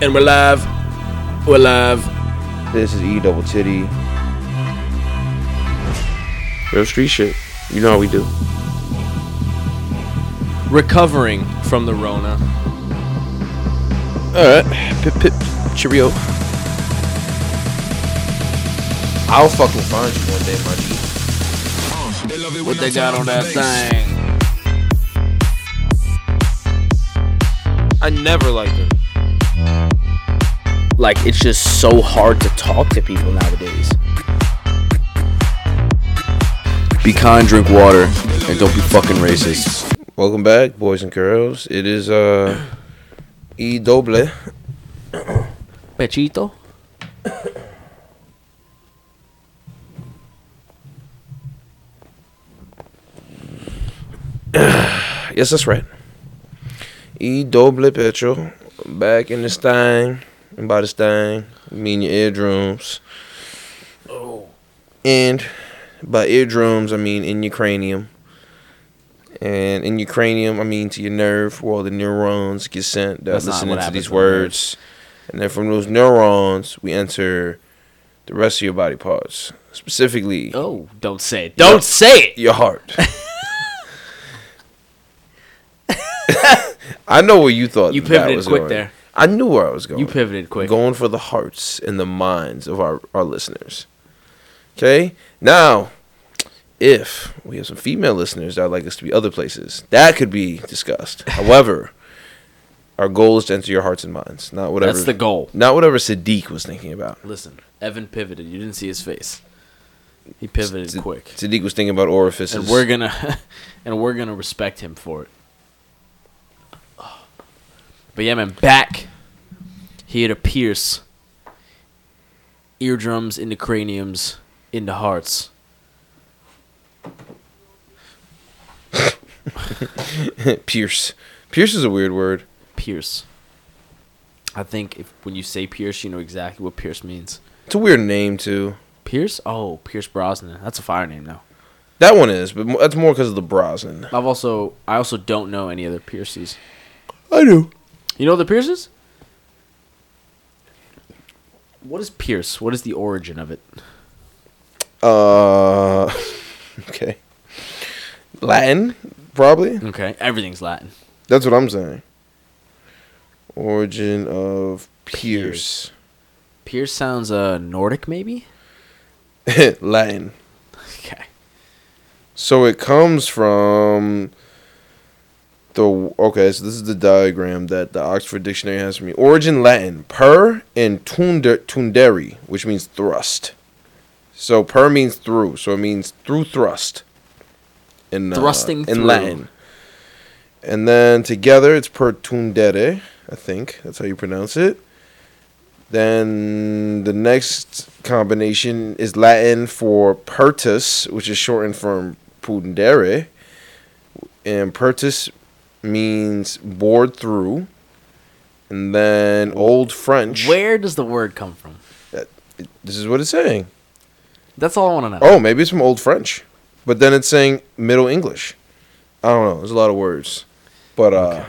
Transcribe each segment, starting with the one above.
And we're live. We're live. This is E Double Titty. Real street shit. You know how we do. Recovering from the Rona. Alright. Pip pip. Cheerio. I'll fucking find you one day, my G. What they got on that thing? I never liked it. Like, it's just so hard to talk to people nowadays. Be kind, drink water, and don't be fucking racist. Welcome back, boys and girls. It is uh E Doble. Pechito? Yes, that's right. E Doble Pecho. Back in this thing. And by this thing, I mean your eardrums. Oh. And by eardrums, I mean in your cranium. And in your cranium, I mean to your nerve, where all the neurons get sent that That's are listening to these words. And then from those neurons, we enter the rest of your body parts. Specifically, Oh, don't say it. Don't say it! your heart. I know what you thought You that pivoted was quick there. I knew where I was going. You pivoted quick. Going for the hearts and the minds of our, our listeners. Okay? Now, if we have some female listeners that would like us to be other places, that could be discussed. However, our goal is to enter your hearts and minds. Not whatever That's the goal. not whatever Sadiq was thinking about. Listen, Evan pivoted. You didn't see his face. He pivoted Sa- quick. Sadiq was thinking about orifices. and we're gonna and we're gonna respect him for it. But yeah, man, back here to pierce eardrums into craniums into hearts. Pierce. Pierce is a weird word. Pierce. I think if when you say Pierce, you know exactly what Pierce means. It's a weird name too. Pierce? Oh, Pierce Brosnan. That's a fire name now. That one is, but that's more because of the Brosnan. I've also I also don't know any other Pierces. I do. You know the Pierces? What is Pierce? What is the origin of it? Uh, okay. Latin, probably. Okay, everything's Latin. That's what I'm saying. Origin of Pierce. Pierce sounds uh Nordic maybe? Latin. Okay. So it comes from the okay. So this is the diagram that the Oxford Dictionary has for me. Origin Latin per and tunder, tunderi, which means thrust. So per means through, so it means through thrust. In uh, Thrusting in through. Latin. And then together it's per tundere, I think that's how you pronounce it. Then the next combination is Latin for pertus, which is shortened from pudendere. And pertus means bored through. And then Old French. Where does the word come from? This is what it's saying. That's all I want to know. Oh, maybe it's from Old French. But then it's saying Middle English. I don't know. There's a lot of words. But uh, Okay.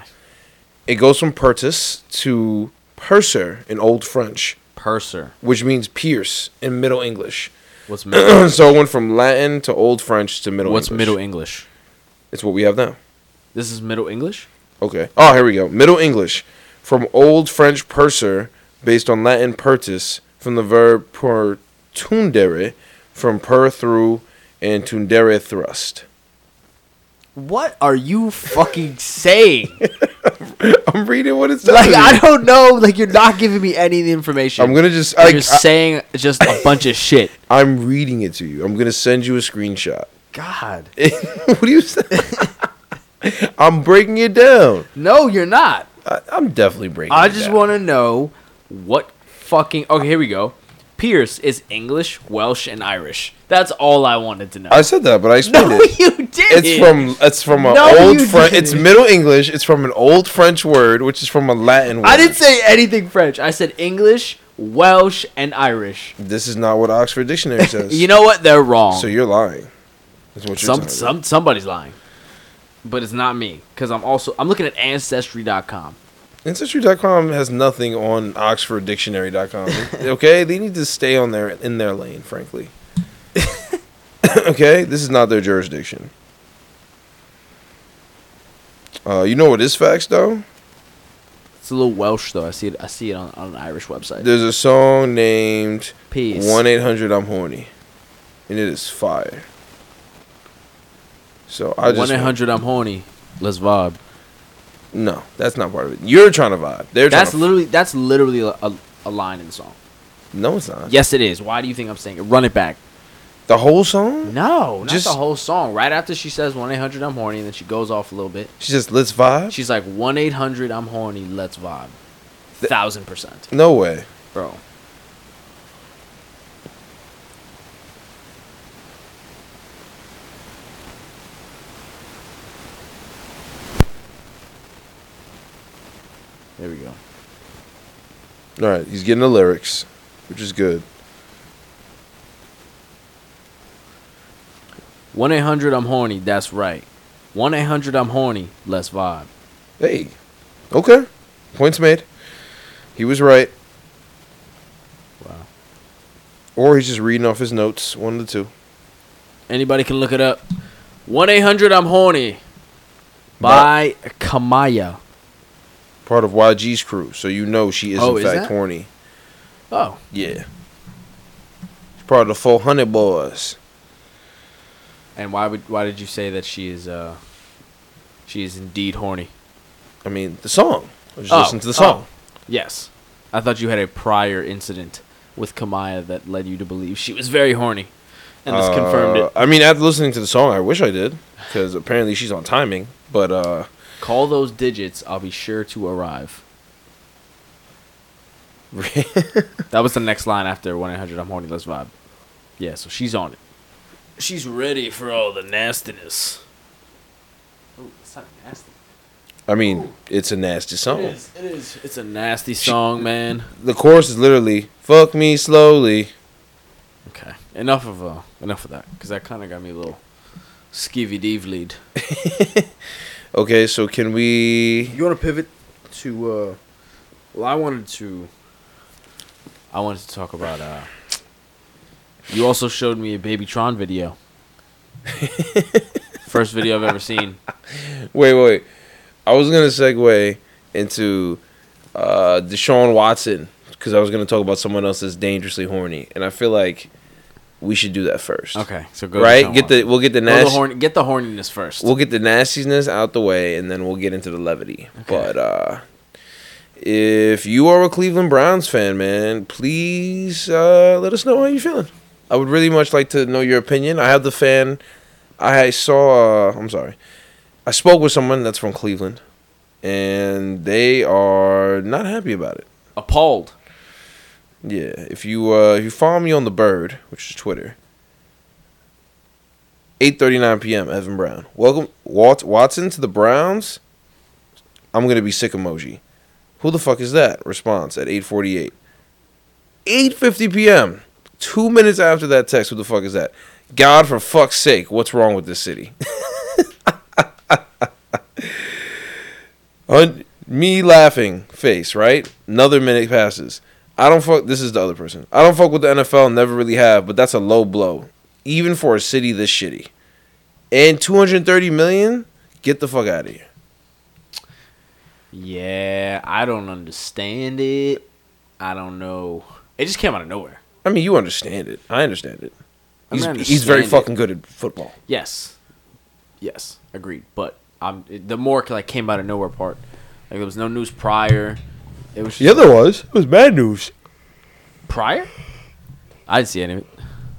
it goes from pertus to purser in Old French, Purser. which means pierce in Middle English. What's middle? so it went from Latin to Old French to Middle What's English. Middle English? It's what we have now. This is Middle English? Okay. Oh, here we go. Middle English. From Old French purser, based on Latin pertus, from the verb per tundere, from per through, and tundere thrust. What are you fucking saying? I'm reading what it says. like I don't know. Like you're not giving me any of the information. I'm gonna just. You're I, just saying just a bunch of shit. I, am reading it to you. I'm gonna send you a screenshot. God. what do you say? I'm breaking it down. No, you're not. I, I'm definitely breaking. It down. I just want to know what fucking. Okay, here we go. Pierce is English, Welsh, and Irish. That's all I wanted to know. I said that, but I explained no, it. you didn't. It's from it's from an No, old French. It's. Middle English. It's from an old French word, which is from a Latin word. I didn't say anything French. I said English, Welsh, and Irish. This is not what Oxford Dictionary says. You know what? They're wrong. So you're lying. That's what you're some some somebody's lying, but it's not me because I'm also I'm looking at ancestry.com. Ancestry.com has nothing on OxfordDictionary.com. okay, they need to stay on their in their lane. Frankly. okay, this is not their jurisdiction. Uh, you know what is facts though? It's a little Welsh though. I see it. I see it on, on an Irish website. There's a song named Peace. One Eight Hundred I'm Horny, and it is fire. So I just One eight hundred. I'm horny. Let's vibe. no, that's not part of it. You're trying to vibe. They're That's trying to, literally that's literally a, a, a line in the song. no, it's not. Yes, it is. Why do you think I'm saying it? Run it back. The whole song. No, not Just- the whole song. Right after she says one eight hundred. I'm horny, and then she goes off a little bit. She just let's vibe. She's like one eight hundred. I'm horny. Let's vibe. Thousand percent, No way. bro. There we go. All right, he's getting the lyrics, which is good. One eight hundred. I'm horny. That's right. One eight hundred. I'm horny. Let's vibe. Hey, okay, points made. He was right, Wow. or he's just reading off his notes. One of the two. Anybody can look it up. One eight hundred. I'm horny. By Kamaiyah. Part of YG's crew, so you know she is Oh, in is fact that? horny. Oh, Yeah. She's part of the 400 boys. and why would why did you say that she is uh she is indeed horny? I mean, the song. I just Oh, listen to the song. Yes. I thought you had a prior incident with Kamaiyah that led you to believe she was very horny. And this confirmed Uh, it. I mean, after listening to the song, I wish I did, because apparently she's on timing. But uh, Call those digits, I'll be sure to arrive. That was the next line after 1 800 I'm horny, let's vibe. Yeah, so she's on it. She's ready for all the nastiness. Oh, it's not nasty. I mean, it's a nasty song. It is. It is. It's a nasty song, man. The chorus is literally "fuck me slowly." Okay, enough of uh, enough of that, because that kind of got me a little skivvy deeve lead. Okay, so can we? You want to pivot to? uh Well, I wanted to. I wanted to talk about. uh You also showed me a Baby Tron video. First video I've ever seen. Wait, wait. I was gonna segue into uh, Deshaun Watson because I was gonna talk about someone else that's dangerously horny, and I feel like we should do that first. Okay, so go. Right? Get the we'll get the nasty. horn, get the horniness first. We'll get the nastiness out the way, and then we'll get into the levity. Okay. But uh, if you are a Cleveland Browns fan, man, please uh, let us know how you're feeling. I would really much like to know your opinion. I have the fan. I saw. Uh, I'm sorry. I spoke with someone that's from Cleveland, and they are not happy about it. Appalled. Yeah, if you uh, if you follow me on the Bird, which is Twitter, eight thirty nine p.m. Evan Brown. Welcome Wat- Watson to the Browns. I'm gonna be sick emoji. Who the fuck is that? Response at eight forty eight. Eight fifty p.m. Two minutes after that text. Who the fuck is that? God, for fuck's sake, what's wrong with this city? Un- me laughing face, right? Another minute passes. I don't fuck. This is the other person. I don't fuck with the NFL. Never really have, but that's a low blow, even for a city this shitty. And 230 million. Get the fuck out of here. Yeah, I don't understand it. I don't know. It just came out of nowhere. I mean, you understand it. I understand it. I He's, I he's very it. fucking good at football. Yes, yes, agreed. But um, it- the more like came out of nowhere part, like there was no news prior. It was just, there was. It was bad news. prior. I didn't see any of it.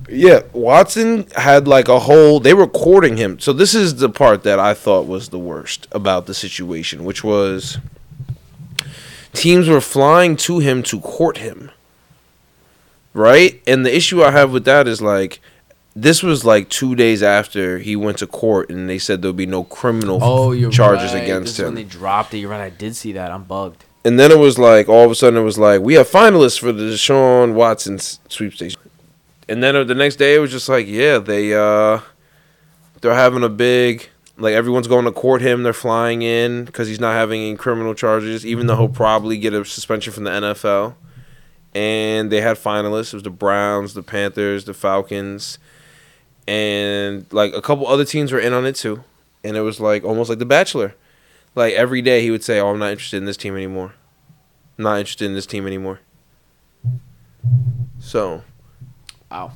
Yeah, Watson had like a whole. They were courting him. So this is the part that I thought was the worst about the situation, which was teams were flying to him to court him. Right, and the issue I have with that is like, this was like two days after he went to court, and they said there'll be no criminal Oh, you're charges right. against this is When him. they dropped it, you're right. I did see that. I'm bugged. And then it was like all of a sudden it was like we have finalists for the Deshaun Watson sweepstakes. And then the next day it was just like yeah they uh they're having a big Like everyone's going to court him. They're flying in because he's not having any criminal charges, even though he'll probably get a suspension from the NFL. And they had finalists. It was the Browns, the Panthers, the Falcons, and like a couple other teams were in on it too. And it was like almost like The Bachelor. Like every day he would say, "Oh, I'm not interested in this team anymore. I'm not interested in this team anymore." So Wow.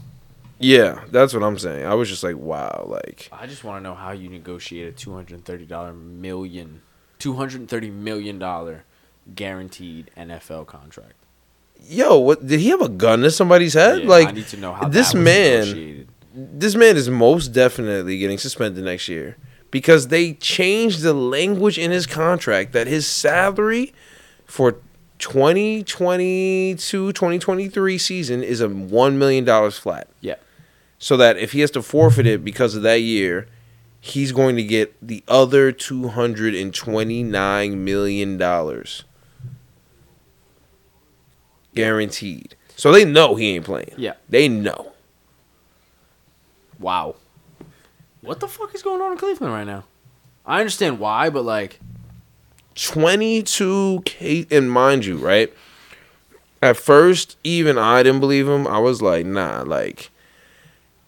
yeah, that's what I'm saying. I was just like, wow, like I just want to know how you negotiate a two hundred thirty dollar million, two hundred thirty million dollar guaranteed NFL contract. yo, what did he have a gun to somebody's head? Yeah, like I need to know how this man- negotiated. this man is most definitely getting suspended next year because they changed the language in his contract that his salary for 2022 2023 season is a 1 million dollars flat. Yeah. So that if he has to forfeit it because of that year, he's going to get the other 229 million dollars guaranteed. So they know he ain't playing. Yeah. They know. Wow. What the fuck is going on in Cleveland right now? I understand why, but like, 22 K and mind you, right? At first, even I didn't believe him. I was like, nah, like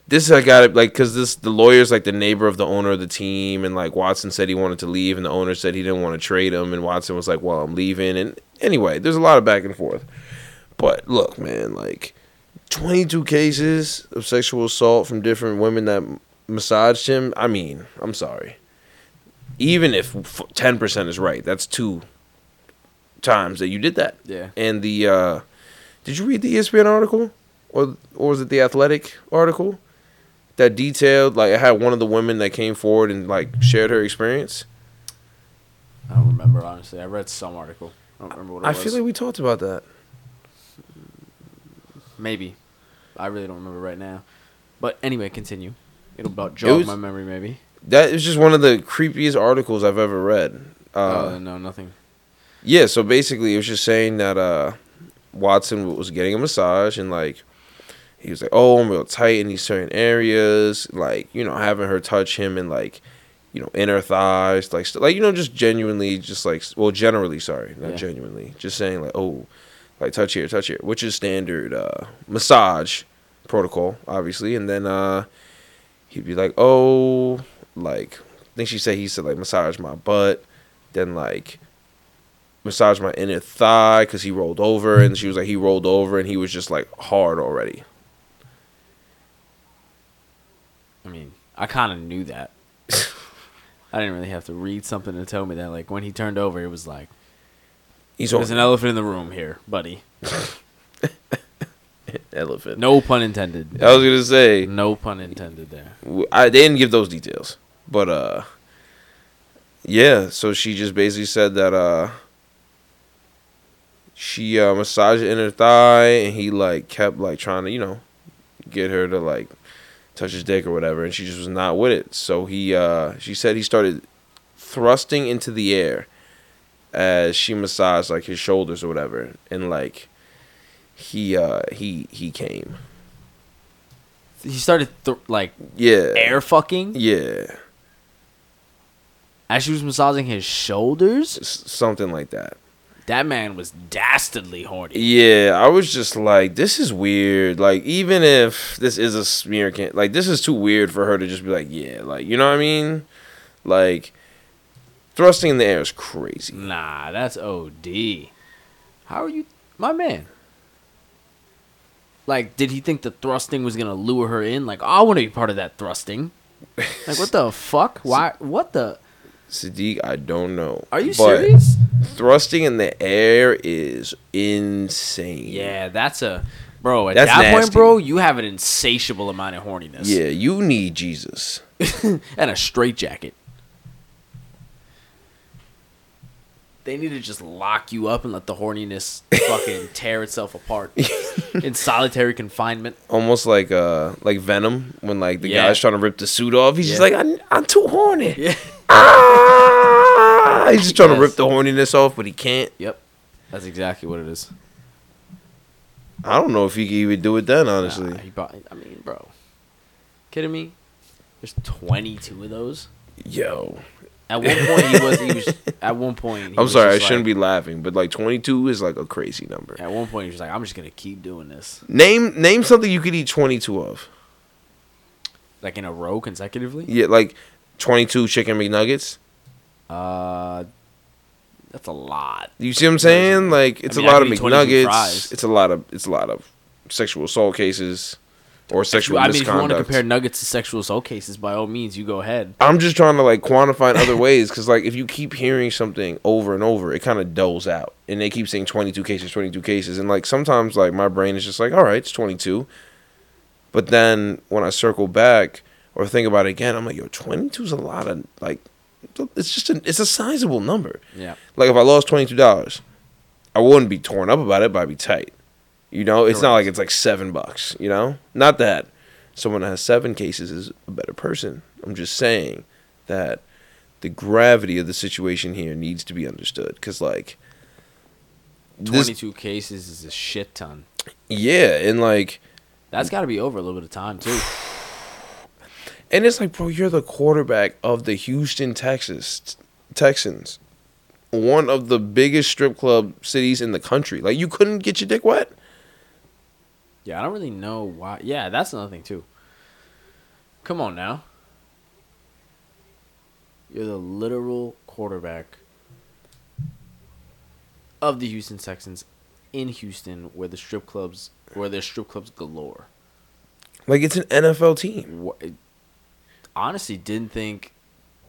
this I got it like cuz this the lawyer's like the neighbor of the owner of the team and like Watson said he wanted to leave and the owner said he didn't want to trade him and Watson was like, "Well, I'm leaving." And anyway, there's a lot of back and forth. But look, man, like 22 cases of sexual assault from different women that massaged him. I mean, I'm sorry even if 10% is right, that's two times that you did that. yeah. And the uh did you read the ESPN article or or was it the Athletic article that detailed like I had one of the women that came forward and like shared her experience? I don't remember honestly. I read some article. I don't remember what it I was. feel like we talked about that. maybe. I really don't remember right now. But anyway, continue. It'll about jog was- my memory, maybe. That is just one of the creepiest articles I've ever read. Uh, Uh, no, nothing. Yeah, so basically it was just saying that uh Watson was getting a massage and like he was like, Oh, I'm real tight in these certain areas, like, you know, having her touch him and like, you know, inner thighs, like st- like, you know, just genuinely just like well generally, sorry, not Yeah. genuinely. Just saying like, oh, like touch here, touch here, which is standard uh massage protocol, obviously. And then uh he'd be like, Oh, like I think she said he said like massage my butt, then like massage my inner thigh because he rolled over and she was like he rolled over and he was just like hard already I mean, I kind of knew that. I didn't really have to read something to tell me that. Like when he turned over, it was like, he's "There's on an elephant in the room here, buddy." elephant No pun intended. i was gonna say No pun intended there. I, they didn't give those details but uh yeah so she just basically said that uh she uh massaged her inner thigh and he like kept like trying to you know get her to like touch his dick or whatever and she just was not with it so he uh she said he started thrusting into the air as she massaged like his shoulders or whatever and like he uh he he came He started th- like yeah air fucking yeah as she was massaging his shoulders. S- something like that That man was dastardly horny. Yeah, I was just like, this is weird. Like, even if this is a smear can like this is too weird for her to just be like, yeah, like you know what I mean? Like, thrusting in the air is crazy. Nah, that's OD. How are you, my man? Like, did he think the thrusting was gonna lure her in? Like, oh, I want to be part of that thrusting. Like, what the fuck? Why? What the? Sadiq, I don't know. Are you But serious? Thrusting in the air is insane. Yeah, that's a bro. At That's that point, bro, you have an insatiable amount of horniness. Yeah, you need Jesus. and a straight jacket. They need to just lock you up and let the horniness fucking tear itself apart in solitary confinement. Almost like uh like Venom when like the Yeah. guy's trying to rip the suit off. He's just Yeah. like, I'm, I'm too horny. Yeah. Ah! He's just trying to Yes. rip the horniness off, but he can't. Yep. That's exactly what it is. I don't know if he could even do it then, honestly. Nah, he brought, I mean, bro. Kidding me? There's 22 of those. Yo, At one point, he was. He was. At one point, he I'm sorry, I shouldn't be laughing, but like 22 is like a crazy number. At one point, he was like, "I'm just gonna keep doing this, Name name something you could eat 22 of. like in a row consecutively." Yeah, like 22 chicken McNuggets. Uh, that's a lot. You see what I'm saying? Like it's mean, a I lot of could eat 22 McNuggets. It's a lot of it's a lot of sexual assault cases or sexual I mean, if you want to compare nuggets to sexual assault cases, by all means, you go ahead. I'm just trying to like quantify in other ways because like if you keep hearing something over and over, it kind of dulls out, and they keep saying 22 cases, 22 cases, and like sometimes like my brain is just like, all right, it's 22, but then when I circle back or think about it again, I'm like, yo, 22 is a lot of like, it's just a, it's a sizable number. Yeah. Like if I lost twenty two dollars, I wouldn't be torn up about it, but I'd be tight. You know, it's not like it's like seven bucks. You know, not that someone that has seven cases is a better person. I'm just saying that the gravity of the situation here needs to be understood. Because like, this, 22 cases is a shit ton. yeah, and like, That's got to be over a little bit of time too. and it's like, bro, you're the quarterback of the Houston, Texas Texans, one of the biggest strip club cities in the country. Like, you couldn't get your dick wet. Yeah, I don't really know why. Yeah, that's another thing too. Come on now. You're the literal quarterback of the Houston Texans in Houston, where the strip clubs, where there's strip clubs galore. Like, it's an NFL team. Wha- Honestly, didn't think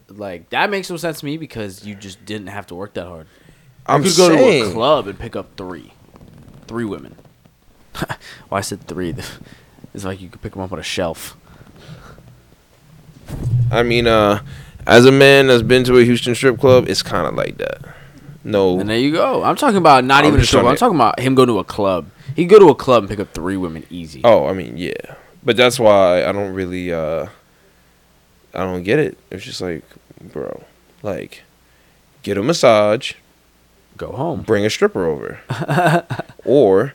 like that makes no sense to me because you just didn't have to work that hard. You I'm could go to a club and pick up three, three women. Well, I said three. It's like you could pick them up on a shelf. I mean, uh, as a man that's been to a Houston strip club, it's kind of like that. No, And there you go. I'm talking about not I'm even a strip. I'm talking about him going to a club. He go to a club and pick up three women easy. oh, I mean, yeah, but that's why I don't really, uh, I don't get it. It's just like, bro, like, get a massage, Go home. bring a stripper over, or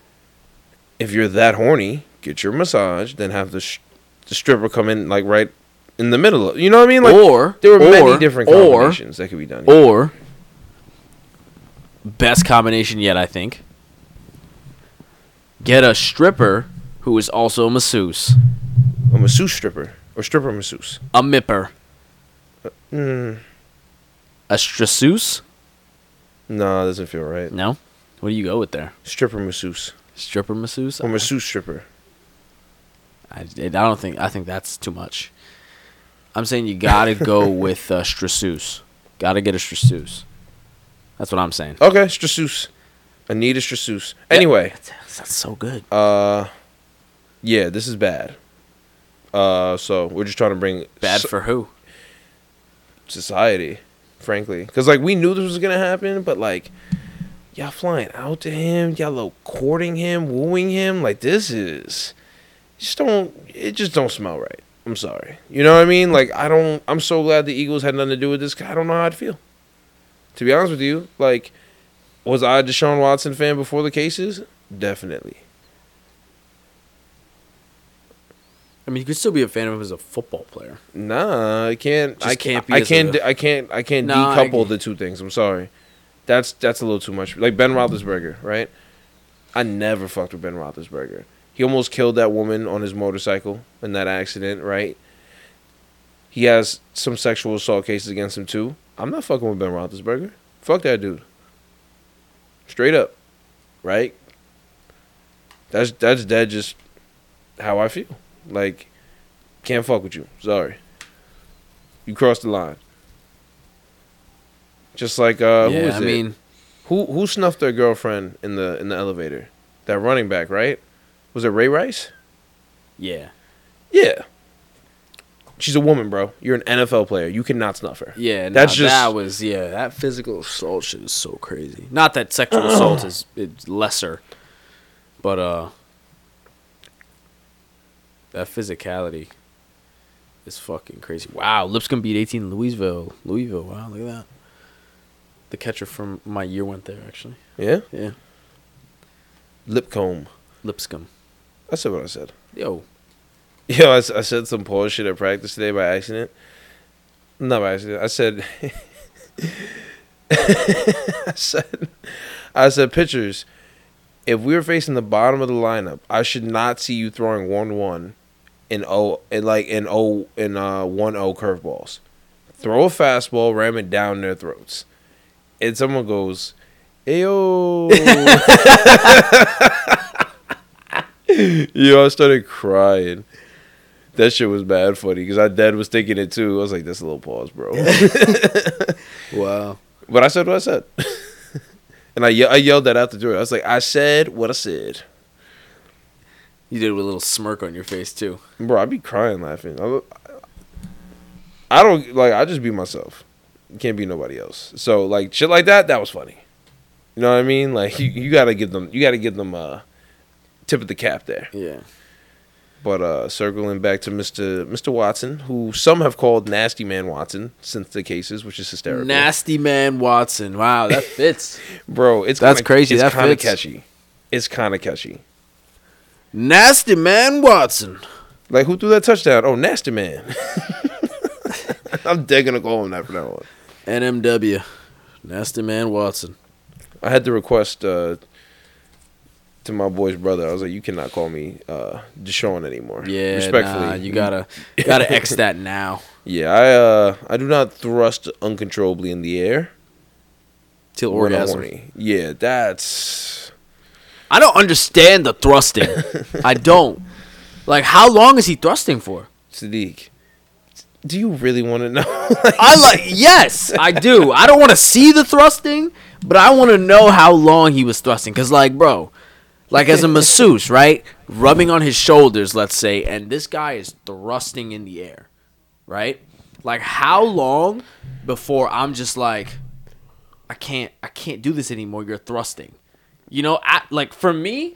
if you're that horny, get your massage, then have the sh- the stripper come in like right in the middle of. You know what I mean? Like, or there were or, many different or combinations that could be done. or best combination yet, I think. Get a stripper who is also a masseuse, a masseuse stripper or stripper masseuse. a mipper, Mm, a strasseuse. no, that doesn't feel right. No, what do you go with there? Stripper masseuse Stripper masseuse. or masseuse stripper. I, I don't think. I think that's too much. I'm saying you gotta go with uh, strasseuse. Gotta get a strasseuse. That's what I'm saying. Okay, strasseuse. Anita strasseuse. Anyway, That's, that's so good. uh, yeah, this is bad. Uh, so we're just trying to bring Bad so- for who? society, frankly, because like we knew this was gonna happen, but like y'all flying out to him, y'all lo- courting him, wooing him, like this is just don't it just don't smell right. I'm sorry. You know what I mean? Like I don't. I'm so glad the Eagles had nothing to do with this. I don't know how I'd feel. To be honest with you, like, was I a Deshaun Watson fan before the cases? Definitely. I mean, you could still be a fan of him as a football player. Nah, I can't. Just I can't can't. be I can't. a- I can't. I can't I decouple get- the two things. I'm sorry. That's that's a little too much. Like Ben Roethlisberger, right? I never fucked with Ben Roethlisberger. He almost killed that woman on his motorcycle in that accident, right? He has some sexual assault cases against him too. I'm not fucking with Ben Roethlisberger. Fuck that dude. Straight up, right? That's that's dead. Just how I feel. Like, can't fuck with you. Sorry. You crossed the line. Just like uh, who yeah, is I it? mean, who who snuffed their girlfriend in the in the elevator? That running back, right? Was it Ray Rice? yeah, Yeah. She's a woman, bro. You're an NFL player. You cannot snuff her. yeah. That's That's just- that was yeah. That physical assault shit is so crazy. Not that sexual assault is it's lesser, but uh, that physicality is fucking crazy. Wow, Lipscomb beat 18 Louisville. Louisville. Wow, look at that. The catcher from my year went there actually. Yeah. Yeah, Lipcomb. Lipscomb. I said what I said. Yo, Yo, I said some poor shit at practice today by accident. No, by accident. I said. I said. I said pitchers. If we were facing the bottom of the lineup, I should not see you throwing one one, in O in like in O in uh one O curveballs. Throw a fastball, ram it down their throats, and someone goes, "Ayo." Yo, I started crying. That shit was bad funny because I dad was thinking it too. I was like, "That's a little pause, bro." Wow. but I said what I said, and I ye- I yelled that out the door. I was like, "I said what I said." You did it with a little smirk on your face too. Bro, I'd be crying laughing. I, I don't like. I just be myself. Can't be nobody else. So like shit like that. That was funny. You know what I mean? Like you, you gotta give them. You gotta give them uh tip of the cap there. Yeah. But uh circling back to Mr. Mr. Watson, who some have called Nasty Man Watson since the cases, which is hysterical. Nasty man Watson. Wow, that fits. Bro, it's That's kinda, crazy. It's That kind of fits. catchy. It's kind of catchy. Nasty man Watson. Like who threw that touchdown? Oh, Nasty Man. I'm dead gonna call him that from now on. NMW. Nasty man Watson. I had to request uh, to my boy's brother. I was like, "You cannot call me uh, Deshaun anymore." Yeah, respectfully, nah, you gotta gotta X that now. Yeah, I uh, I do not thrust uncontrollably in the air. Till orgasm. Yeah, that's I don't understand the thrusting. I don't. Like, how long is he thrusting for? Sadiq. Do you really want to know? I like. Yes, I do. I don't want to see the thrusting, but I want to know how long he was thrusting. Cause, like, bro, like as a masseuse, right, rubbing on his shoulders, let's say, and this guy is thrusting in the air, right? Like, how long before I'm just like, I can't, I can't do this anymore. You're thrusting. You know, I, like for me,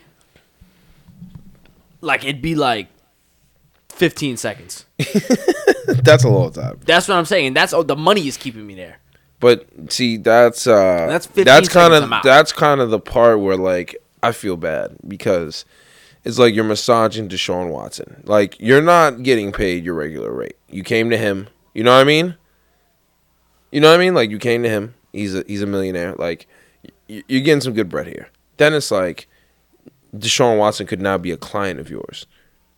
like it'd be like 15 seconds. that's a long time. That's what I'm saying. That's oh, the money is keeping me there. But see, that's uh, That's 15 that's kind of that's kind of the part where like I feel bad because it's like you're massaging Deshaun Watson. Like you're not getting paid your regular rate. You came to him. You know what I mean? You know what I mean? Like you came to him. He's a he's a millionaire. Like y- you're getting some good bread here. Then it's like Deshaun Watson could now be a client of yours,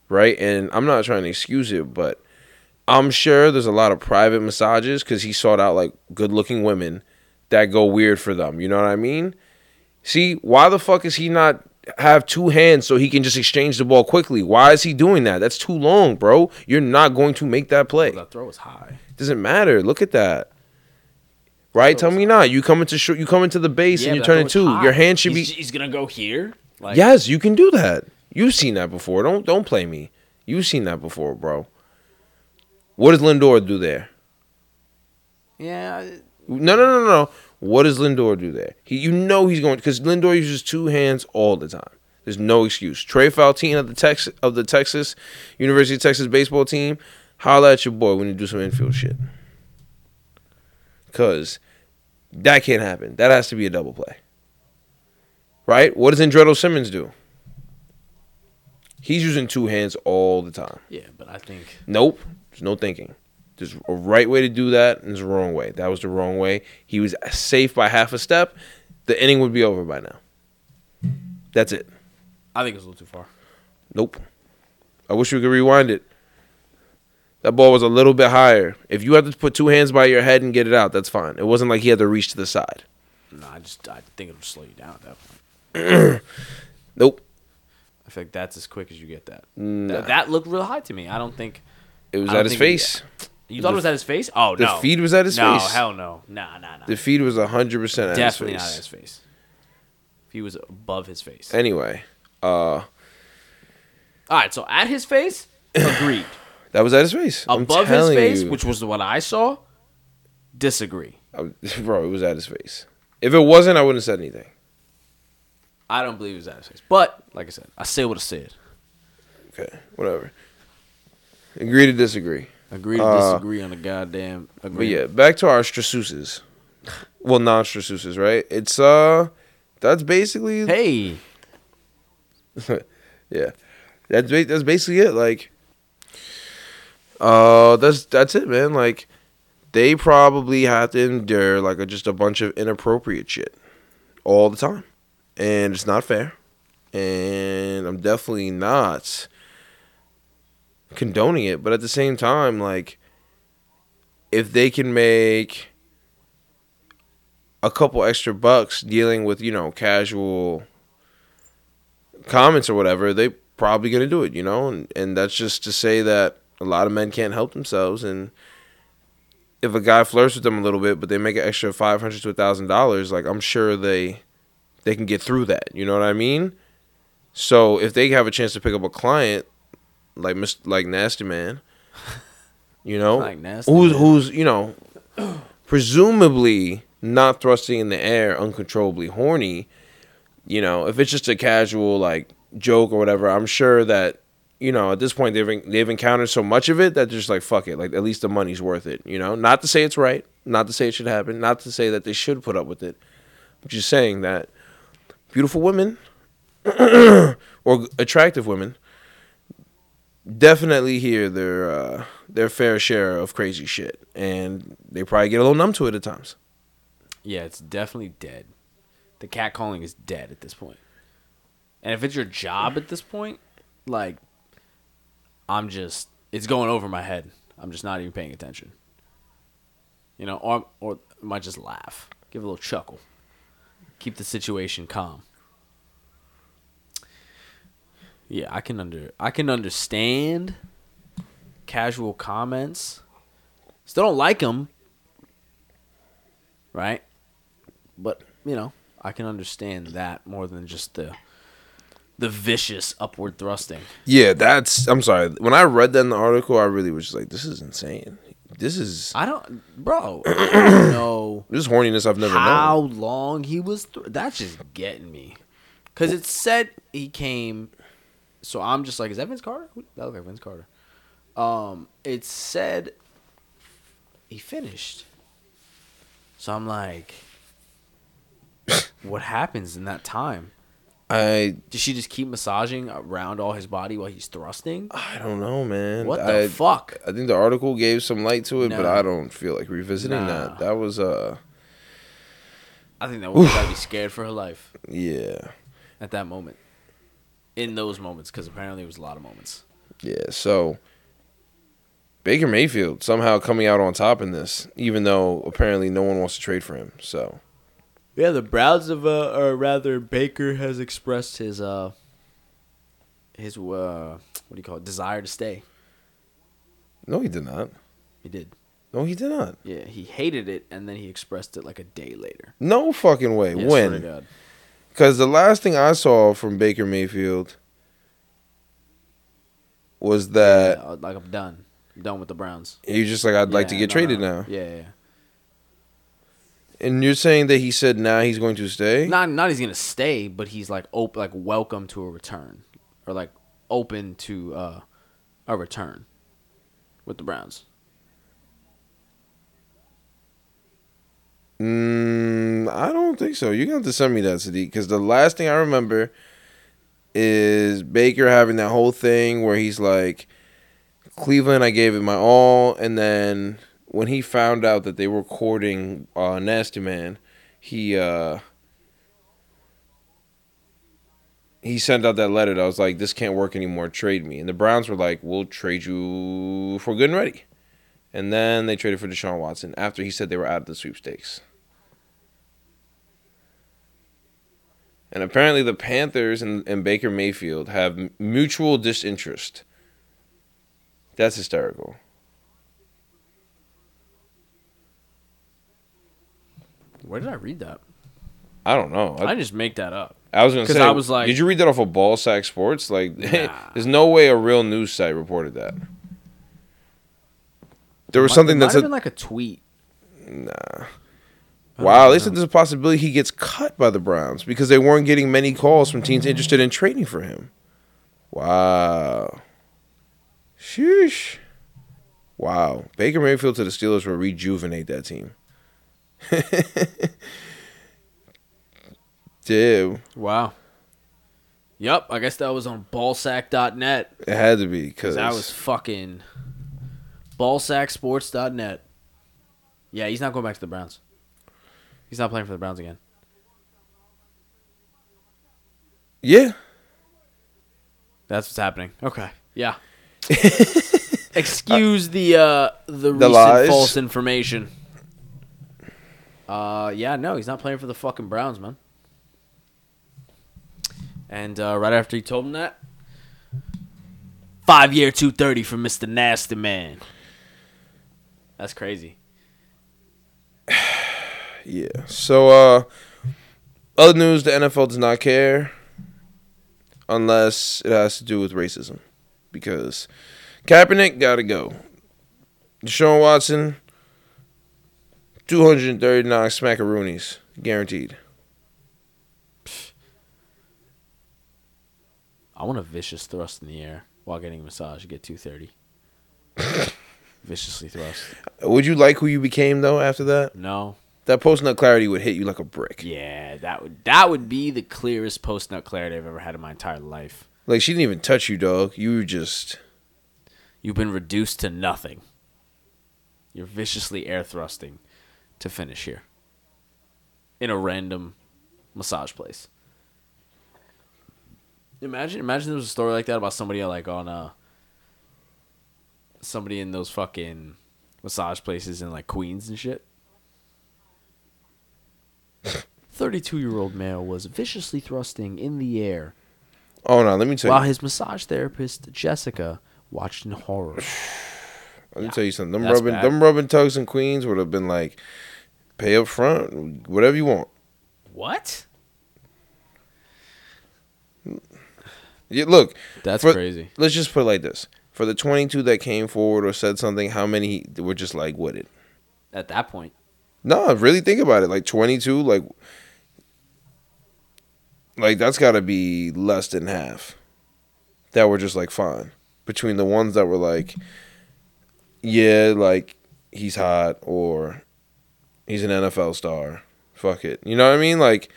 right? And I'm not trying to excuse it, but I'm sure there's a lot of private massages because he sought out like good looking women that go weird for them. You know what I mean? See, why the fuck is he not have two hands so he can just exchange the ball quickly? Why is he doing that? That's too long, bro. You're not going to make that play. That throw is high. Doesn't matter. Look at that. Right? Tell me not. You come into sh- you come into the base and you turn it two. is Your hand should he's, be He's gonna go here. Like, Yes, you can do that. You've seen that before. Don't don't play me. You've seen that before, bro. What does Lindor do there? Yeah. No, no, no, no. What does Lindor do there? He, you know, he's going because Lindor uses two hands all the time. There's no excuse. Trey Faltine of the Texas of the Texas University of Texas baseball team, holla at your boy when you do some infield shit. Cause that can't happen. That has to be a double play. Right? What does Andrelton Simmons do? He's using two hands all the time. Yeah, but I think Nope. There's no thinking. There's a right way to do that, and there's a wrong way. That was the wrong way. He was safe by half a step. The inning would be over by now. That's it. I think it's a little too far. Nope. I wish we could rewind it. That ball was a little bit higher. If you had to put two hands by your head and get it out, that's fine. It wasn't like he had to reach to the side. No, I just I think it'll slow you down at that point. Nope. I feel like that's as quick as you get that. Nah. That, that looked real high to me. I don't think It was I don't at his think face. you thought it was at his face. Oh no. The no, feed was at his face. no, face. hell no, nah, nah, nah. The feed was 100% at Definitely his not face. at his face. He was above his face. Anyway, uh, All right, so at his face, agreed. that was at his face. I'm above his telling face, you. which was what I saw, disagree. I- bro, it was at his face. If it wasn't, I wouldn't have said anything. I don't believe it was face. But like I said, I say what I said. Okay, whatever. Agree to disagree. Agree to Uh, disagree on a goddamn But agreement. yeah, back to our Straseuses. Well, non Straseuses, right? It's uh, that's basically Hey, yeah, that's ba- that's basically it. Like, uh, that's that's it, man. Like, they probably have to endure like a, just a bunch of inappropriate shit all the time, and it's not fair. And I'm definitely not condoning it, but at the same time, like if they can make a couple extra bucks dealing with you know casual comments or whatever, they probably gonna do it, you know, and and that's just to say that a lot of men can't help themselves, and if a guy flirts with them a little bit, but they make an extra five hundred to a thousand dollars, like I'm sure they they can get through that. You know what I mean? So if they have a chance to pick up a client like Mr. like Nasty Man, you know, Like Nasty who's Man. who's you know, presumably not thrusting in the air, uncontrollably horny. You know, if it's just a casual like joke or whatever, I'm sure that you know at this point they've they've encountered so much of it that they're just like fuck it, like at least the money's worth it. You know, not to say it's right, not to say it should happen, not to say that they should put up with it, but just saying that beautiful women or attractive women definitely hear their uh, their fair share of crazy shit, and they probably get a little numb to it at times. Yeah, it's definitely dead. The cat calling is dead at this point. And if it's your job at this point, like I'm just it's going over my head. I'm just not even paying attention. You know, or or I might just laugh, give a little chuckle, keep the situation calm. Yeah, I can under I can understand casual comments. Still don't like them, right? But you know, I can understand that more than just the the vicious upward thrusting. Yeah, that's. I'm sorry. When I read that in the article, I really was just like, "This is insane. This is I don't, bro. I don't know this is horniness I've never how known." long he was. Th- that's just getting me, because it said he came. So I'm just like, is that Vince Carter? Who- That looked like Vince Carter. Um, it said he finished. So I'm like, what happens in that time? I Does she just keep massaging around all his body while he's thrusting? I don't know, man. What the I, fuck? I think the article gave some light to it, but I don't feel like revisiting Nah. that. That was uh, I think that woman gotta be scared for her life yeah, at that moment. In those moments, because apparently it was a lot of moments. yeah. So Baker Mayfield somehow coming out on top in this, even though apparently no one wants to trade for him. So Yeah, the Browns have, uh, or rather, Baker has expressed his, uh, his, uh, what do you call it, desire to stay. no, he did not. He did. No, he did not. Yeah, he hated it, and then he expressed it like a day later. No fucking way. Yeah, when? Because the last thing I saw from Baker Mayfield was that Yeah, like I'm done. I'm done with the Browns. he was just like, I'd like to get no, traded no. now. Yeah, yeah. And you're saying that he said now he's going to stay? Not, not he's gonna stay, but he's like op- like welcome to a return, or like open to uh, a return with the Browns. Mm, I don't think so. You're going to have to send me that, Sadiq, because the last thing I remember is Baker having that whole thing where he's like, Cleveland, I gave it my all. And then when he found out that they were courting uh, Nasty Man, he. uh he sent out that letter that was like, "This can't work anymore. Trade me." And the Browns were like, "We'll trade you for good and ready." And then they traded for Deshaun Watson after he said they were out of the sweepstakes. And apparently, the Panthers and, and Baker Mayfield have mutual disinterest. That's hysterical. Where did I read that? I don't know. I, I just make that up. I was gonna 'cause say. I was like- did you read that off of Ballsack Sports? Like, Nah. there's no way a real news site reported that. There was Might- something it that might have said, been like a tweet. "Nah." Wow, don't they said there's a possibility he gets cut by the Browns because they weren't getting many calls from teams interested in trading for him. Wow. Sheesh. Wow. Baker Mayfield to the Steelers will rejuvenate that team. Dude, Wow. Yep, I guess that was on ballsack.net. it had to be because that was fucking ballsacksports.net. Yeah, he's not going back to the Browns. He's not playing for the Browns again. Yeah. That's what's happening. Okay. Yeah. Excuse the uh the, recent lies. false information. Uh yeah, no, he's not playing for the fucking Browns, man. And uh, right after he told him that, five year two thirty for Mister Nasty Man. That's crazy. Yeah. So uh other news the NFL does not care unless it has to do with racism. Because Kaepernick gotta go. Deshaun Watson, two hundred and thirty nine smackaroonies. Guaranteed. I want a vicious thrust in the air while getting a massage. Get two thirty. Viciously thrust. Would you like who you became though after that? No. That post nut clarity would hit you like a brick. Yeah, that would that would be the clearest post nut clarity I've ever had in my entire life. Like she didn't even touch you, dog. You were just You've been reduced to nothing. You're viciously air thrusting to finish here. In a random massage place. Imagine imagine there was a story like that about somebody like on uh somebody in those fucking massage places in like Queens and shit. 32 year old male was viciously thrusting in the air Oh no, let me tell while you. his massage therapist, Jessica, watched in horror. Let me tell you something. Them That's rubbing bad. them rubbing tugs in Queens would have been like pay up front, whatever you want. What? Yeah, look, That's For- crazy. let's just put it like this. For the 22 that came forward or said something, how many were just like with it? At that point. No, really think about it. Like 22, like like that's got to be less than half that were just like fine between the ones that were like yeah, like he's hot or he's an NFL star. Fuck it. You know what I mean? Like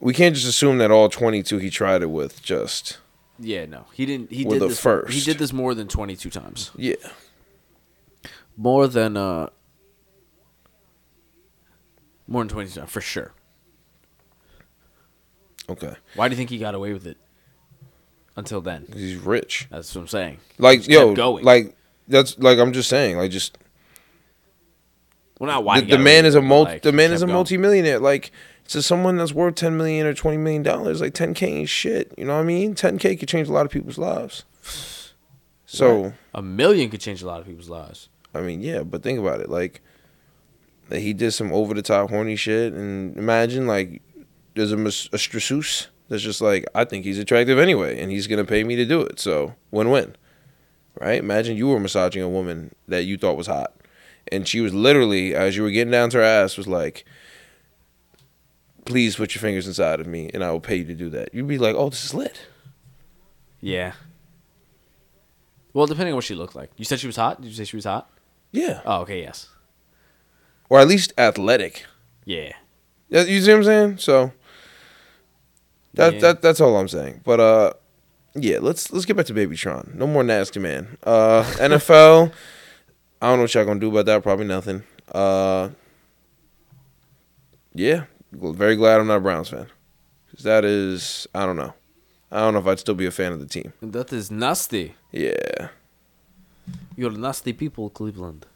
we can't just assume that all 22 he tried it with just Yeah, no. He didn't he did the this first. he did this more than 22 times. yeah. More than uh more than 22 times for sure. Okay. Why do you think he got away with it until then? he's rich. That's what I'm saying. Like yo, like that's like I'm just saying, like just Well, not why the, the man is a multi, like, the man is a going. multimillionaire. Like to someone that's worth ten million or twenty million dollars, like ten k ain't shit. You know what I mean? Ten k could change a lot of people's lives. So A million could change a lot of people's lives. I mean, yeah, but think about it. Like that he did some over the top horny shit, and imagine like there's a, mas- a strassus that's just like I think he's attractive anyway, and he's gonna pay me to do it. So win win, right? Imagine you were massaging a woman that you thought was hot, and she was literally as you were getting down to her ass was like. Please put your fingers inside of me, and I will pay you to do that. You'd be like, "Oh, this is lit." Yeah. Well, depending on what she looked like. You said she was hot? Did you say she was hot? Yeah, Oh, okay, yes. or at least athletic. Yeah. You see what I'm saying? So that Yeah. that that's all I'm saying. But uh, yeah, let's let's get back to Baby Tron. No more nasty man. Uh, NFL. I don't know what y'all gonna do about that. Probably nothing. Uh, yeah, very glad I'm not a Browns fan. 'Cause that is, I don't know. I don't know if I'd still be a fan of the team. That is nasty. Yeah. You're nasty people, Cleveland.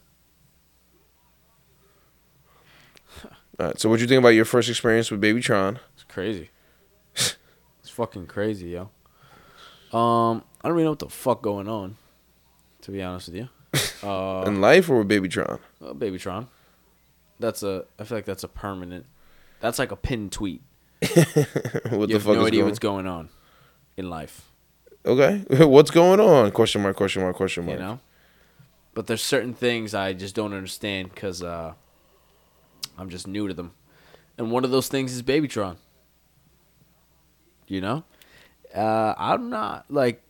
All right. So, what do you think about your first experience with Baby Tron? It's crazy. it's fucking crazy, yo. Um, I don't really know what the fuck going on, to be honest with you. Uh, In life or with Baby Tron? uh, Babytron. That's a. I feel like that's a permanent. That's like a pinned tweet. what you the have fuck no is idea going? what's going on in life. Okay. What's going on? Question mark. Question mark. Question mark. You know. But there's certain things I just don't understand because uh, I'm just new to them, and one of those things is Babytron. You know, uh, I'm not like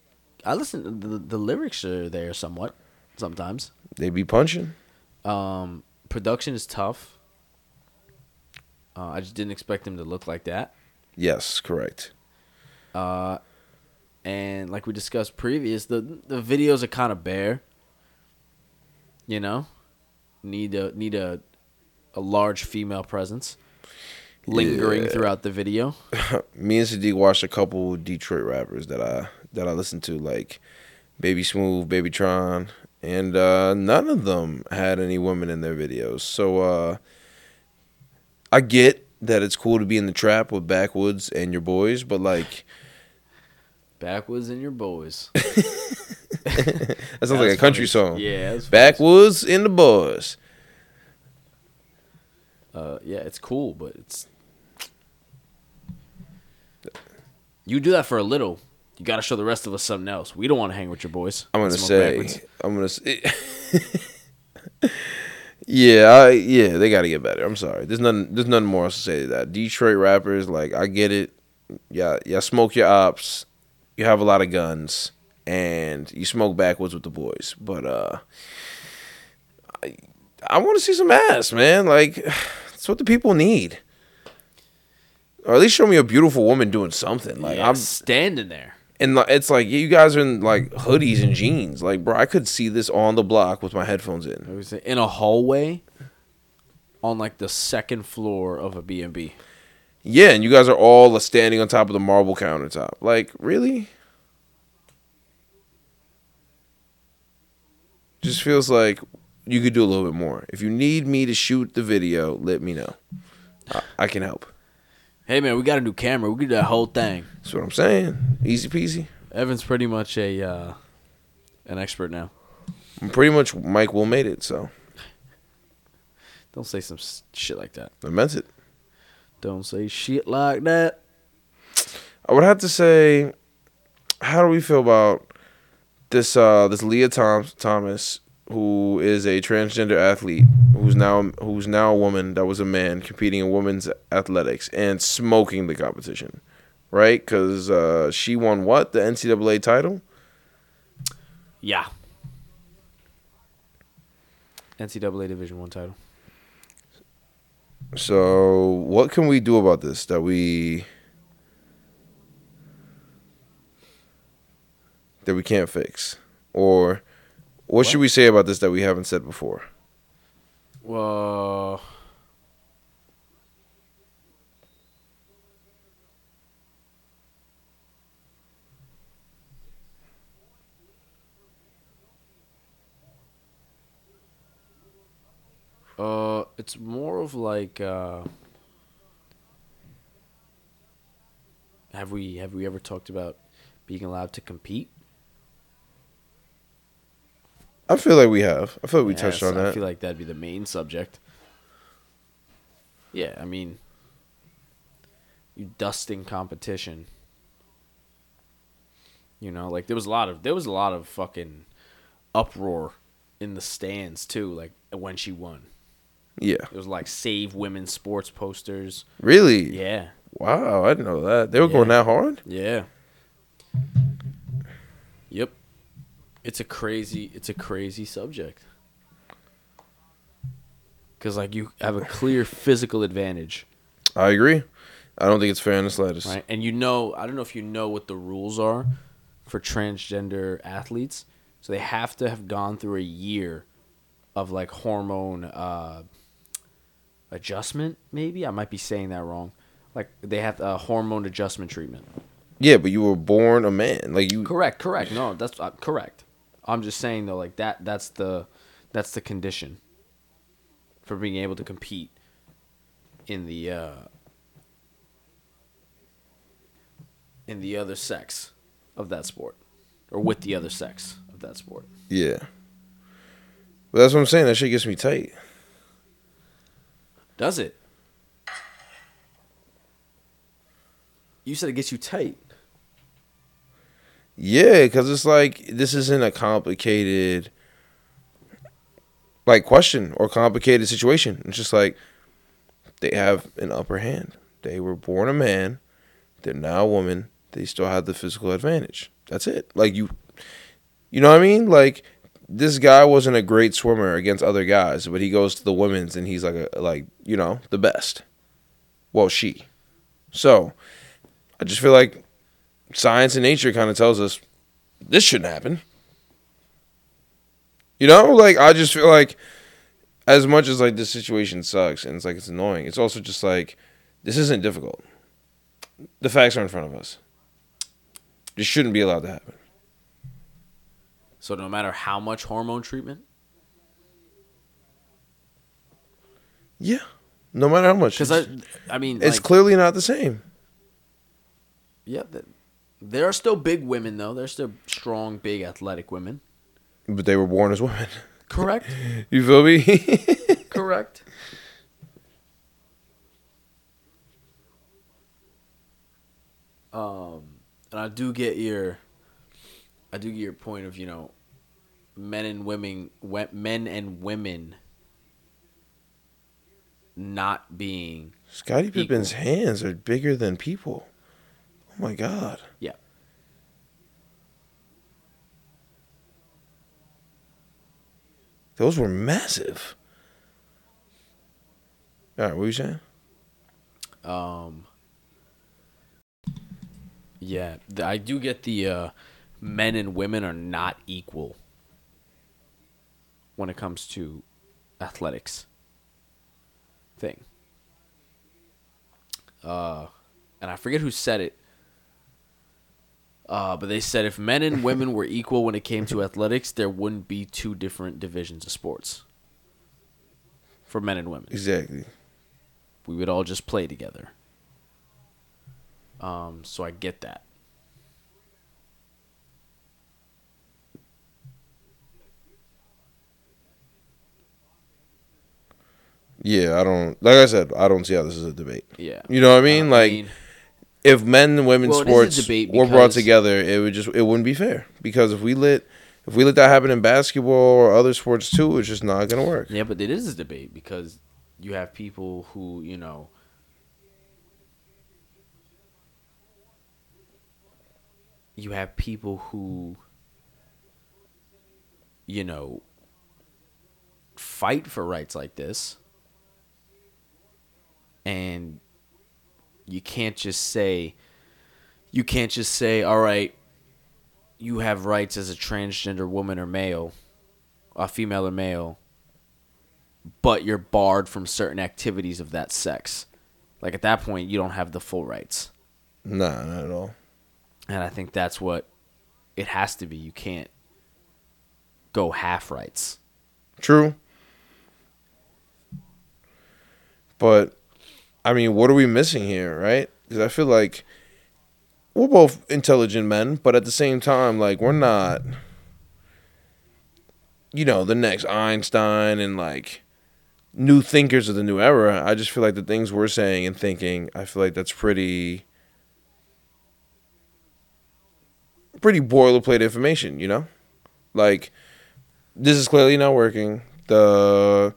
I listen. The the lyrics are there somewhat sometimes. They be punching. Um, production is tough. Uh, I just didn't expect him to look like that. Yes, correct. Uh, and like we discussed previous, the the videos are kind of bare. You know, need a need a a large female presence lingering Yeah. throughout the video. Me and Sadiq watched a couple Detroit rappers that I that I listened to, like Baby Smoove, Baby Tron, and uh, none of them had any women in their videos. So uh, I get that it's cool to be in the trap with Backwoods and your boys, but like Backwoods and your boys. that sounds like a country funny. song. Yeah. Backwoods and the boys. Uh, yeah, it's cool, but it's you do that for a little. You got to show the rest of us something else. We don't want to hang with your boys. I'm gonna say, backwards. I'm gonna say, yeah, I, yeah, they got to get better. I'm sorry. There's nothing, there's nothing more else to say to that. Detroit rappers, like, I get it. Yeah, yeah, smoke your ops. You have a lot of guns, and you smoke backwards with the boys. But uh, I, I want to see some ass, man. Like, that's what the people need. Or at least show me a beautiful woman doing something. Like, Yeah, I'm standing there. and it's like you guys are in like hoodies and jeans. Like, bro, I could see this on the block with my headphones in. in a hallway on like the second floor of a B&B. Yeah, and you guys are all standing on top of the marble countertop. Like, really? Just feels like you could do a little bit more. If you need me to shoot the video, let me know. I, I can help. Hey man, we got a new camera. We can do that whole thing. That's what I'm saying. Easy peasy. Evan's pretty much a uh, an expert now. I'm pretty much Mike Will made it, so Don't say some shit like that. I meant it. Don't say shit like that. I would have to say, how do we feel about this? Uh, this Lia Tom- Thomas, who is a transgender athlete, who's now who's now a woman that was a man competing in women's athletics and smoking the competition, right? Because uh, she won what the NCAA title. Yeah. NCAA Division One title. So what can we do about this that we that we can't fix, or what, should we say about this that we haven't said before? Well, uh, it's more of like, uh, have we have we ever talked about being allowed to compete? I feel like we have. I feel like we Yes, touched on that. I feel like that'd be the main subject. Yeah, I mean, you dusting competition. You know, like there was a lot of there was a lot of fucking uproar in the stands too. Like when she won, yeah. it was like save women's sports posters. Really? Yeah, Wow, I didn't know that. They were Yeah. going that hard? yeah. Yep. It's a crazy it's a crazy subject. Cuz like you have a clear physical advantage, I agree. I don't think it's fair in the slightest. right? And you know, I don't know if you know what the rules are for transgender athletes. So they have to have gone through a year of like hormone uh adjustment maybe. I might be saying that wrong. Like they have a hormone adjustment treatment. Yeah, but you were born a man. Like you Correct, correct. No, that's uh, correct. I'm just saying though, like that. That's the that's the condition for being able to compete in the uh, in the other sex of that sport, or with the other sex of that sport. Yeah. But that's what I'm saying. That shit gets me tight. Does it? You said it gets you tight. Yeah, because it's like this isn't a complicated like question or complicated situation. It's just like they have an upper hand. They were born a man. They're now a woman. They still have the physical advantage. That's it. Like you, you know what I mean? Like this guy wasn't a great swimmer against other guys, but he goes to the women's and he's like a like you know the best. Well, she. So, I just feel like science and nature kind of tells us this shouldn't happen. You know, like I just feel like as much as like this situation sucks and it's like it's annoying, it's also just like this isn't difficult. The facts are in front of us. This shouldn't be allowed to happen. So no matter how much hormone treatment, Yeah. No matter how much. because I, I mean, it's like, clearly not the same. yeah, th- there are still big women though. There's still strong, big, athletic women. But they were born as women. Correct. You feel me? Correct. Um, and I do get your, I do get your point of you know, men and women, men and women, not being Scottie Pippen's hands are bigger than people. Oh my god. yeah. Those were massive. All right, what were you saying? Um. Yeah, I do get the uh, men and women are not equal when it comes to athletics thing. Uh, and I forget who said it. Uh, but they said if men and women were equal when it came to athletics, there wouldn't be two different divisions of sports for men and women Exactly. we would all just play together. Um, so I get that. Yeah, I don't. Like I said, I don't see how this is a debate. Yeah. You know what I mean? Uh, like, if men and women's Well, it is a sports were brought together, it would just it wouldn't be fair. Because if we let if we let that happen in basketball or other sports too, it's just not gonna work. yeah, but it is a debate because you have people who you know. You have people who, you know, fight for rights like this. And you can't just say, you can't just say, all right, you have rights as a transgender woman or male, a female or male, but you're barred from certain activities of that sex. Like at that point, you don't have the full rights. Nah, not at all. And I think that's what it has to be. You can't go half rights. True. But I mean, what are we missing here, right? Because I feel like we're both intelligent men, but at the same time, like we're not, you know, the next Einstein and like new thinkers of the new era. I just feel like the things we're saying and thinking, I feel like that's pretty, pretty boilerplate information, you know, like this is clearly not working. The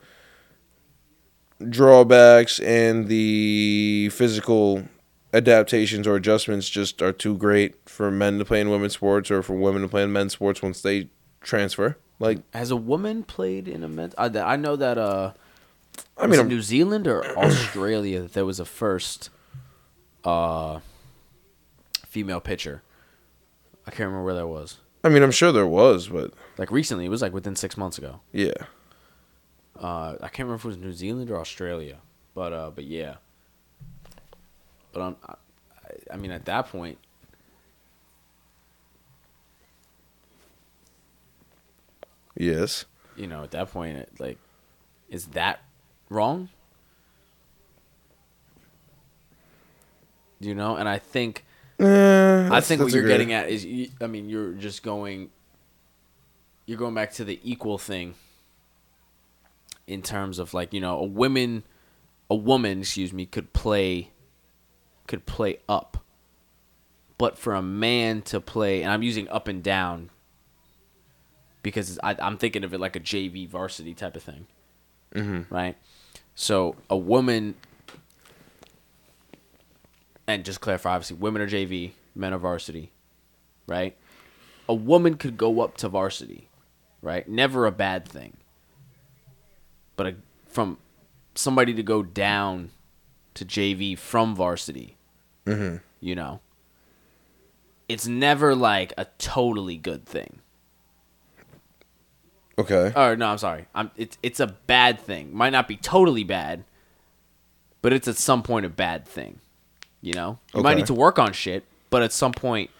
drawbacks and the physical adaptations or adjustments just are too great for men to play in women's sports or for women to play in men's sports once they transfer. Like, Has a woman played in a men's? I, I know that. Uh, I mean, New Zealand or Australia that there was a first uh, female pitcher. I can't remember where that was. I mean, I'm sure there was, but Like recently, it was like within six months ago. yeah, Uh, I can't remember if it was New Zealand or Australia, but uh, but yeah. But I'm, I, I mean, at that point, yes, you know, at that point, it, like, is that wrong? You know, and I think I think what you're getting at is, you- I mean, you're just going, you're going back to the equal thing. In terms of like you know a woman, a woman, excuse me, could play, could play up. But for a man to play, and I'm using up and down. Because I, I'm thinking of it like a JV varsity type of thing, mm-hmm. right? So a woman and just clarify, obviously, women are JV, men are varsity, right? A woman could go up to varsity, right? Never a bad thing. But a, from somebody to go down to JV from varsity, mm-hmm. you know, it's never like a totally good thing. Okay. Or no, I'm sorry. I'm it's it's a bad thing. Might not be totally bad, but it's at some point a bad thing. You know, you might need to work on shit, but at some point,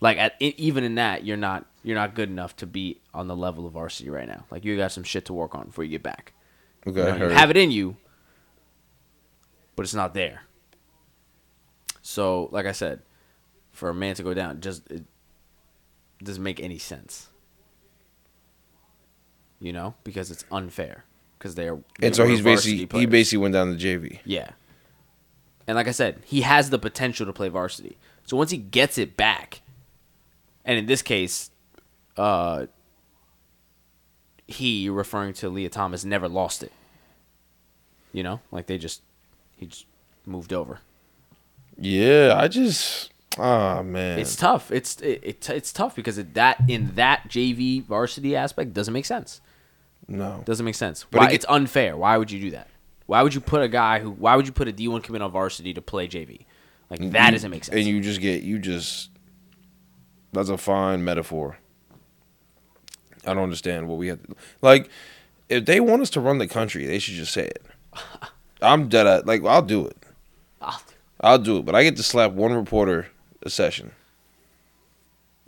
like at even in that, you're not you're not good enough to be on the level of varsity right now. Like you got some shit to work on before you get back. Okay. You, know, you have it in you, but it's not there. So, like I said, for a man to go down, just it doesn't make any sense. You know, because it's unfair. Because they are. and so he's basically he basically went down to JV. Yeah. And like I said, he has the potential to play varsity. So once he gets it back, and in this case, uh, he referring to Lia Thomas never lost it. You know, like they just he just moved over. Yeah, I just ah man. It's tough. It's it, it, it's tough because it, that in that JV varsity aspect doesn't make sense. no. Doesn't make sense. But Why, it it's unfair. Why would you do that? Why would you put a guy who? Why would you put a D one commit on varsity to play JV? Like that You- doesn't make sense. And you just get you just that's a fine metaphor. I don't understand what we have. Like, if they want us to run the country, they should just say it. I'm dead at like I'll do it. Ah, I'll do it, but I get to slap one reporter a session.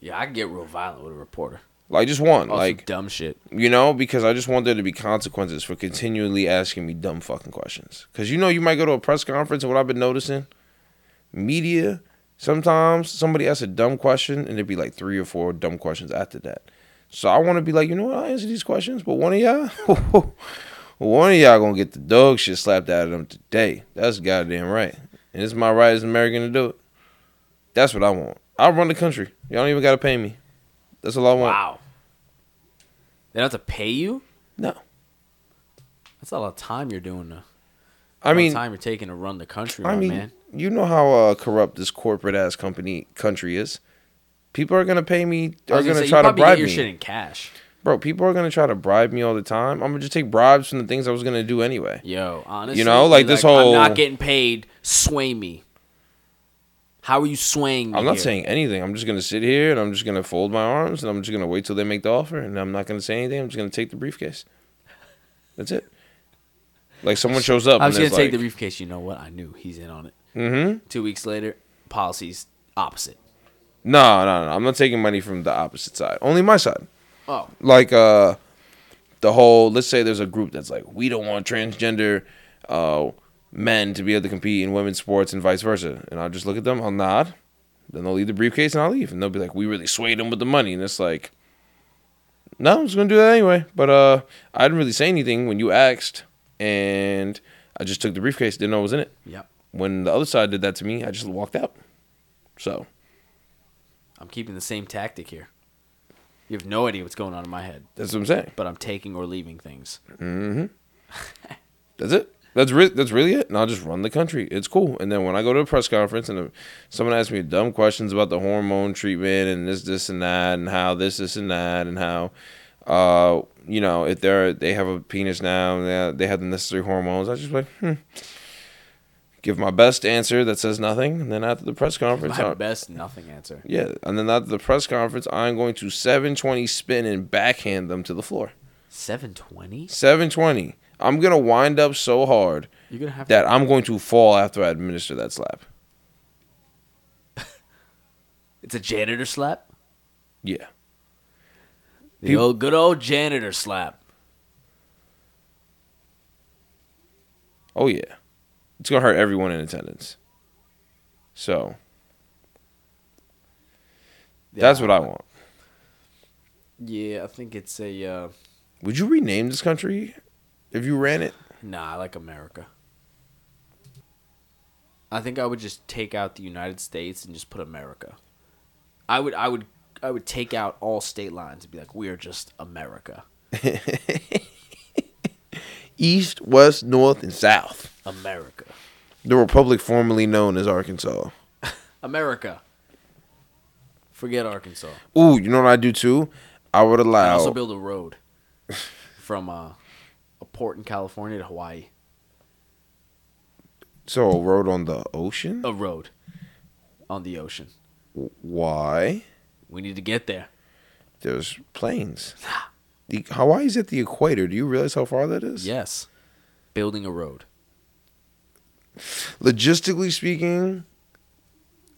yeah, I get real violent with a reporter. Like just one, Oh, like dumb shit. you know, because I just want there to be consequences for continually asking me dumb fucking questions. Because you know, you might go to a press conference, and what I've been noticing, media, sometimes somebody asks a dumb question, and there'd be like three or four dumb questions after that. So I want to be like, you know what, I'll answer these questions, but one of y'all, one of y'all gonna get the dog shit slapped out of them today. That's goddamn right, and it's my right as an American to do it. That's what I want. I'll run the country. Y'all don't even gotta pay me. That's all I want. Wow. They don't have to pay you. No, That's a lot of time you're doing. To, I mean, time you're taking to run the country, I mean, man. you know how uh, corrupt this corporate ass company country is. People are gonna pay me. I Are was gonna, say, try to bribe get your me, shit in cash. Bro. People are gonna try to bribe me all the time. I'm gonna just take bribes from the things I was gonna do anyway. Yo, honestly, you know, like be this whole- I'm not getting paid. Sway me. How are you swaying me? I'm not here? saying anything. I'm just gonna sit here and I'm just gonna fold my arms and I'm just gonna wait till they make the offer and I'm not gonna say anything. I'm just gonna take the briefcase. That's it. Like someone shows up. I was gonna take like, the briefcase. You know what? I knew he's in on it. Mm-hmm. Two weeks later, policies opposite. No, no, no. I'm not taking money from the opposite side. Only my side. Oh, like uh the whole let's say there's a group that's like we don't want transgender uh men to be able to compete in women's sports and vice versa. And i'll just look at them i'll nod. Then they'll leave the briefcase and i'll leave. And they'll be like we really swayed them with the money. And it's like no i'm just gonna do that anyway. But uh i didn't really say anything when you asked. And i just took the briefcase didn't know what was in it. Yep. when the other side did that to me i just walked out. So. I'm keeping the same tactic here. You have no idea what's going on in my head, that's what i'm saying but I'm taking or leaving things. That's it. That's re- that's really it. And I'll just run the country. It's cool. And then when I go to a press conference and someone asks me dumb questions about the hormone treatment and this, this, and that, and how this, this, and that, and how, uh, you know, if they're they have a penis now and they, they have the necessary hormones, I just like, hmm. Give my best answer that says nothing, and then after the press conference, My I- best nothing answer. yeah, and then after the press conference, I'm going to 720 spin and backhand them to the floor. 720. 720. I'm gonna wind up so hard You're gonna have that I'm going to fall after I administer that slap. It's a janitor slap. Yeah. The old good old janitor slap. Oh yeah. It's gonna hurt everyone in attendance. So that's what I want. Yeah, I think it's a. Uh, Would you rename this country if you ran it? nah, I like America. I think I would just take out the United States and just put America. I would, I would, I would take out all state lines and be like, we're just America. East, west, north, and south. America. The republic formerly known as Arkansas. America. Forget Arkansas. Ooh, you know what I do too? I would allow. also build a road from uh, a port in California to Hawaii. so a road on the ocean. A road on the ocean. Why? We need to get there. There's planes. The Hawaii's at the equator. Do you realize how far that is? Yes. Building a road. Logistically speaking,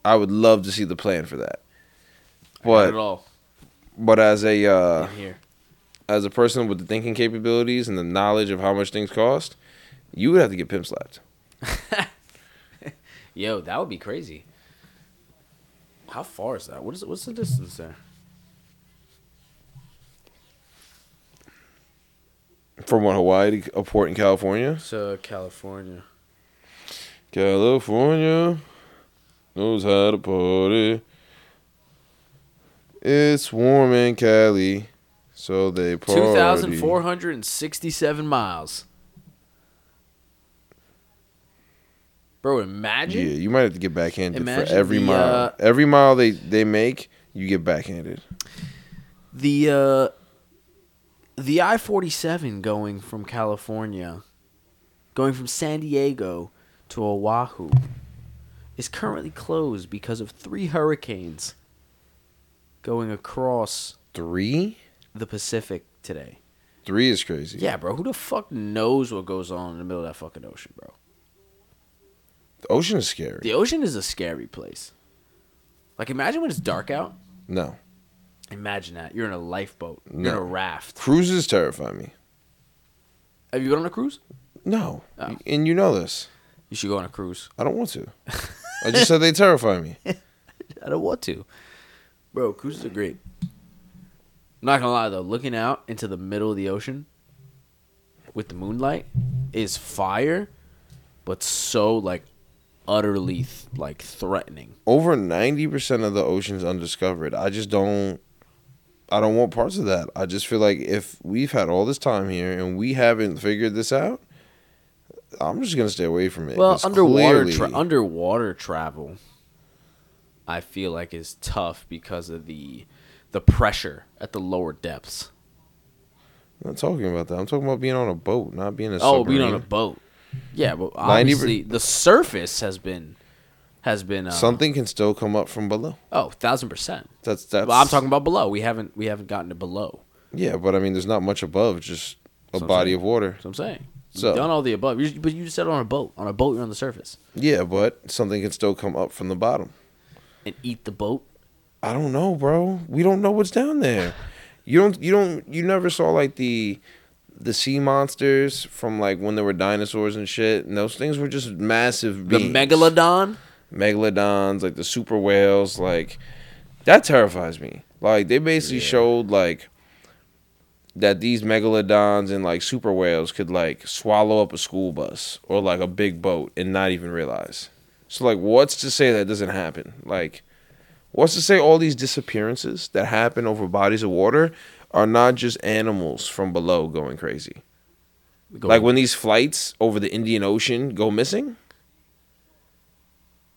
I would love to see the plan for that. Not at But all. but as a uh, here. as a person with the thinking capabilities and the knowledge of how much things cost, you would have to get pimp slapped. Yo, that would be crazy. How far is that? What is it? What's the distance there? From one Hawaii to a port in California. So California. California knows how to party. It's warm in Cali, so they party. Two thousand four hundred and sixty-seven miles. Bro, imagine. Yeah, you might have to get backhanded Imagine for every the, mile. uh, every mile they they make, you get backhanded. The uh the I forty seven going from California, going from San Diego to Oahu, is currently closed because of three hurricanes going across Three, the Pacific today. three is crazy. Yeah, bro. Who the fuck knows what goes on in the middle of that fucking ocean, bro? the ocean is scary. The ocean is a scary place. Like imagine when it's dark out. No, Imagine that. You're in a lifeboat. You're in a raft. cruises terrify me. Have you been on a cruise? No, Oh. and you know this. You should go on a cruise. I don't want to. I just said they terrify me. I don't want to. Bro, cruises are great. not gonna lie though, looking out into the middle of the ocean with the moonlight is fire, but so like utterly th- like threatening. Over ninety percent of the ocean's undiscovered. I just don't. I don't want parts of that. I just feel like if we've had all this time here and we haven't figured this out, I'm just gonna stay away from it. Well, underwater clearly- tra- underwater travel, I feel like is tough because of the the pressure at the lower depths. I'm not talking about that. I'm talking about being on a boat, not being a Oh, being on a boat. Yeah, but 90% obviously the surface has been has been uh, Something can still come up from below. Oh, thousand percent. That's that's. Well, I'm talking about below. We haven't we haven't gotten to below. Yeah, but I mean, there's not much above. Just a That's body of water. That's what I'm saying. So- You've done all the above. You, but you just said on a boat. On a boat, you're on the surface Yeah, but something can still come up from the bottom. and eat the boat. I don't know, bro. We don't know what's down there. You don't. You don't. You never saw like the the sea monsters from like when there were dinosaurs and shit. And those things were just massive. The megalodon. Megalodons, like the super whales, like that terrifies me. Like they basically Yeah. showed like that these megalodons and like super whales could like swallow up a school bus or like a big boat and not even realize. So like what's to say that doesn't happen? Like what's to say all these disappearances that happen over bodies of water are not just animals from below going crazy? Go- Like when these flights over the Indian Ocean go missing?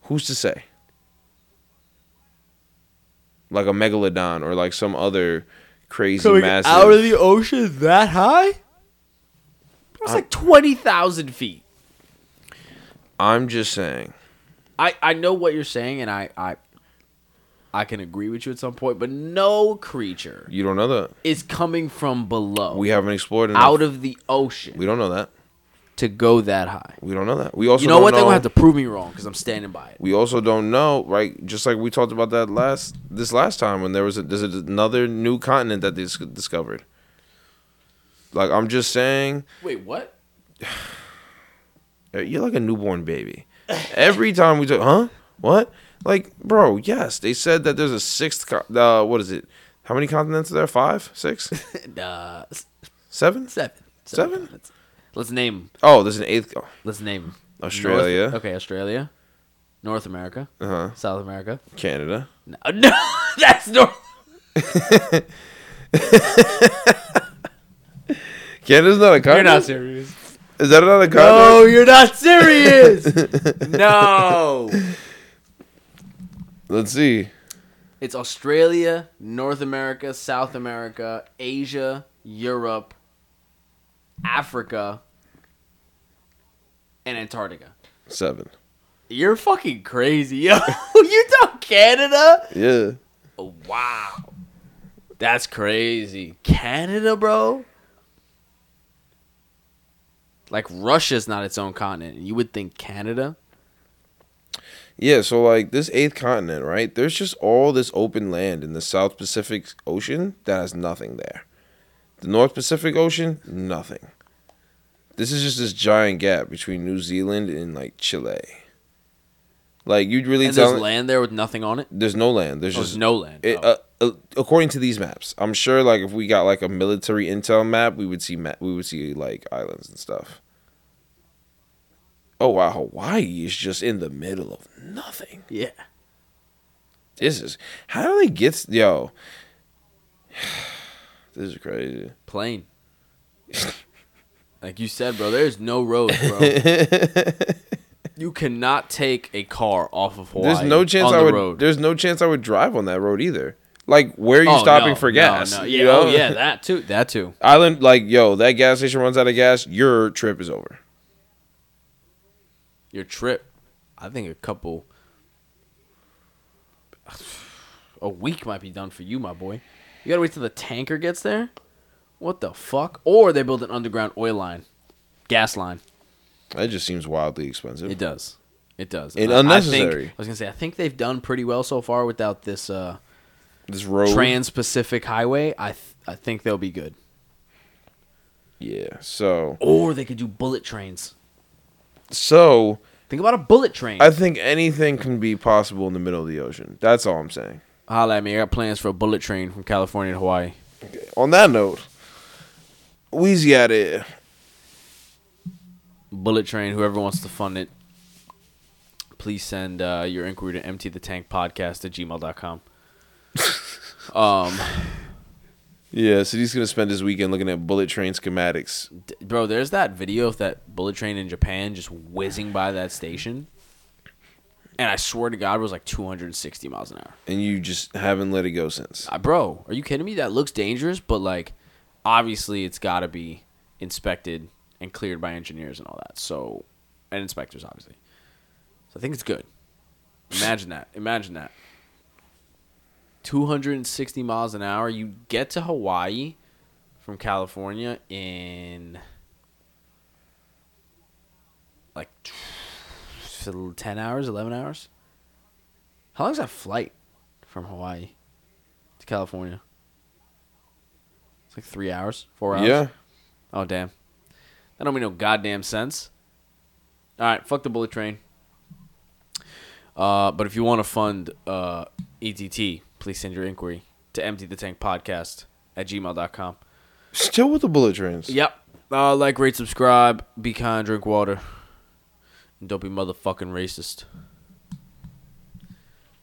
Who's to say? Like a megalodon or like some other crazy coming massive. out of the ocean that high. It's like twenty thousand feet. I'm just saying. I I know what you're saying, and I I I can agree with you at some point, but no creature You don't know that. is coming from below, We haven't explored enough. out of the ocean, we don't know that. To go that high. We don't know that. We also You know what? They're know- gonna have to prove me wrong because I'm standing by it. We also don't know, right? Just like we talked about that last this last time when there was a, there's another new continent that they discovered. Like I'm just saying, Wait, what? You're like a newborn baby. Every time we talk, huh? What? Like, bro, yes, they said that there's a sixth. Co- uh, what is it? How many continents are there? Five, six, uh, s- seven? seven. Seven? Let's name. Oh, there's an eighth. Oh, Let's name. Australia. North- okay, Australia, North America, uh huh. South America. Canada. No, no that's North. Canada's not a continent. You're not serious. Is that not a No, you're not serious. no. Let's see. It's Australia, North America, South America, Asia, Europe, Africa, and Antarctica. Seven. You're fucking crazy, yo. you know Canada? Yeah. Oh, wow. That's crazy. Canada, bro. Like Russia's not its own continent. You would think Canada. Yeah, so like this eighth continent, right? There's just all this open land in the South Pacific Ocean that has nothing there. The North Pacific Ocean, nothing. This is just this giant gap between New Zealand and like Chile. Like you'd really And tell there's land there with nothing on it. there's no land. There's Oh, just there's no land. It, Oh. uh, uh, according to these maps, I'm sure like if we got like a military intel map, we would see ma- we would see like islands and stuff. Oh wow, Hawaii is just in the middle of nothing. yeah. This is how do they get yo? This is crazy. Plane. like you said, bro, there's no roads, bro. you cannot take a car off of Hawaii. There's no chance on I would. road. There's no chance I would drive on that road either. Like, where are you Oh, stopping no, for gas? no. you Yeah, know? oh yeah, that too. That too. Island, like, yo, that gas station runs out of gas. Your trip is over. Your trip, I think a couple, a week might be done for you, my boy. You gotta wait till the tanker gets there. What the fuck? Or they build an underground oil line, gas line. That just seems wildly expensive. It does. It does. And I- I think- unnecessary. I, was gonna say I think they've done pretty well so far without this uh, this road. Trans-Pacific Highway. I th- I think they'll be good. yeah. So, Or they could do bullet trains. so Think about a bullet train. I think anything can be possible in the middle of the ocean. That's all I'm saying. Holla at me. I got plans for a bullet train from California to Hawaii. On that note, Wheezy out of here. Bullet train. Whoever wants to fund it, please send uh, your inquiry to empty the tank podcast at gmail.com. um, Yeah, so he's gonna spend his weekend looking at bullet train schematics. d- bro, there's that video of that bullet train in Japan just whizzing by that station. And I swear to God, it was like 260 miles an hour. and you just haven't let it go since. Uh, bro, are you kidding me? That looks dangerous, but like, obviously, it's got to be inspected and cleared by engineers and all that. So, and inspectors, obviously. So I think it's good. Imagine that. Imagine that. 260 miles an hour. You get to Hawaii from California in like 10 hours, 11 hours. How long is that flight from Hawaii to California? It's like three hours, four hours. Yeah, Oh damn. That don't make no goddamn sense. All right, fuck the bullet train. Uh, but if you want to fund uh, ETT, please send your inquiry to empty the tank podcast at gmail.com. still with the bullet trains. Yep. Uh, like, rate, subscribe, be kind, drink water. And don't be motherfucking racist.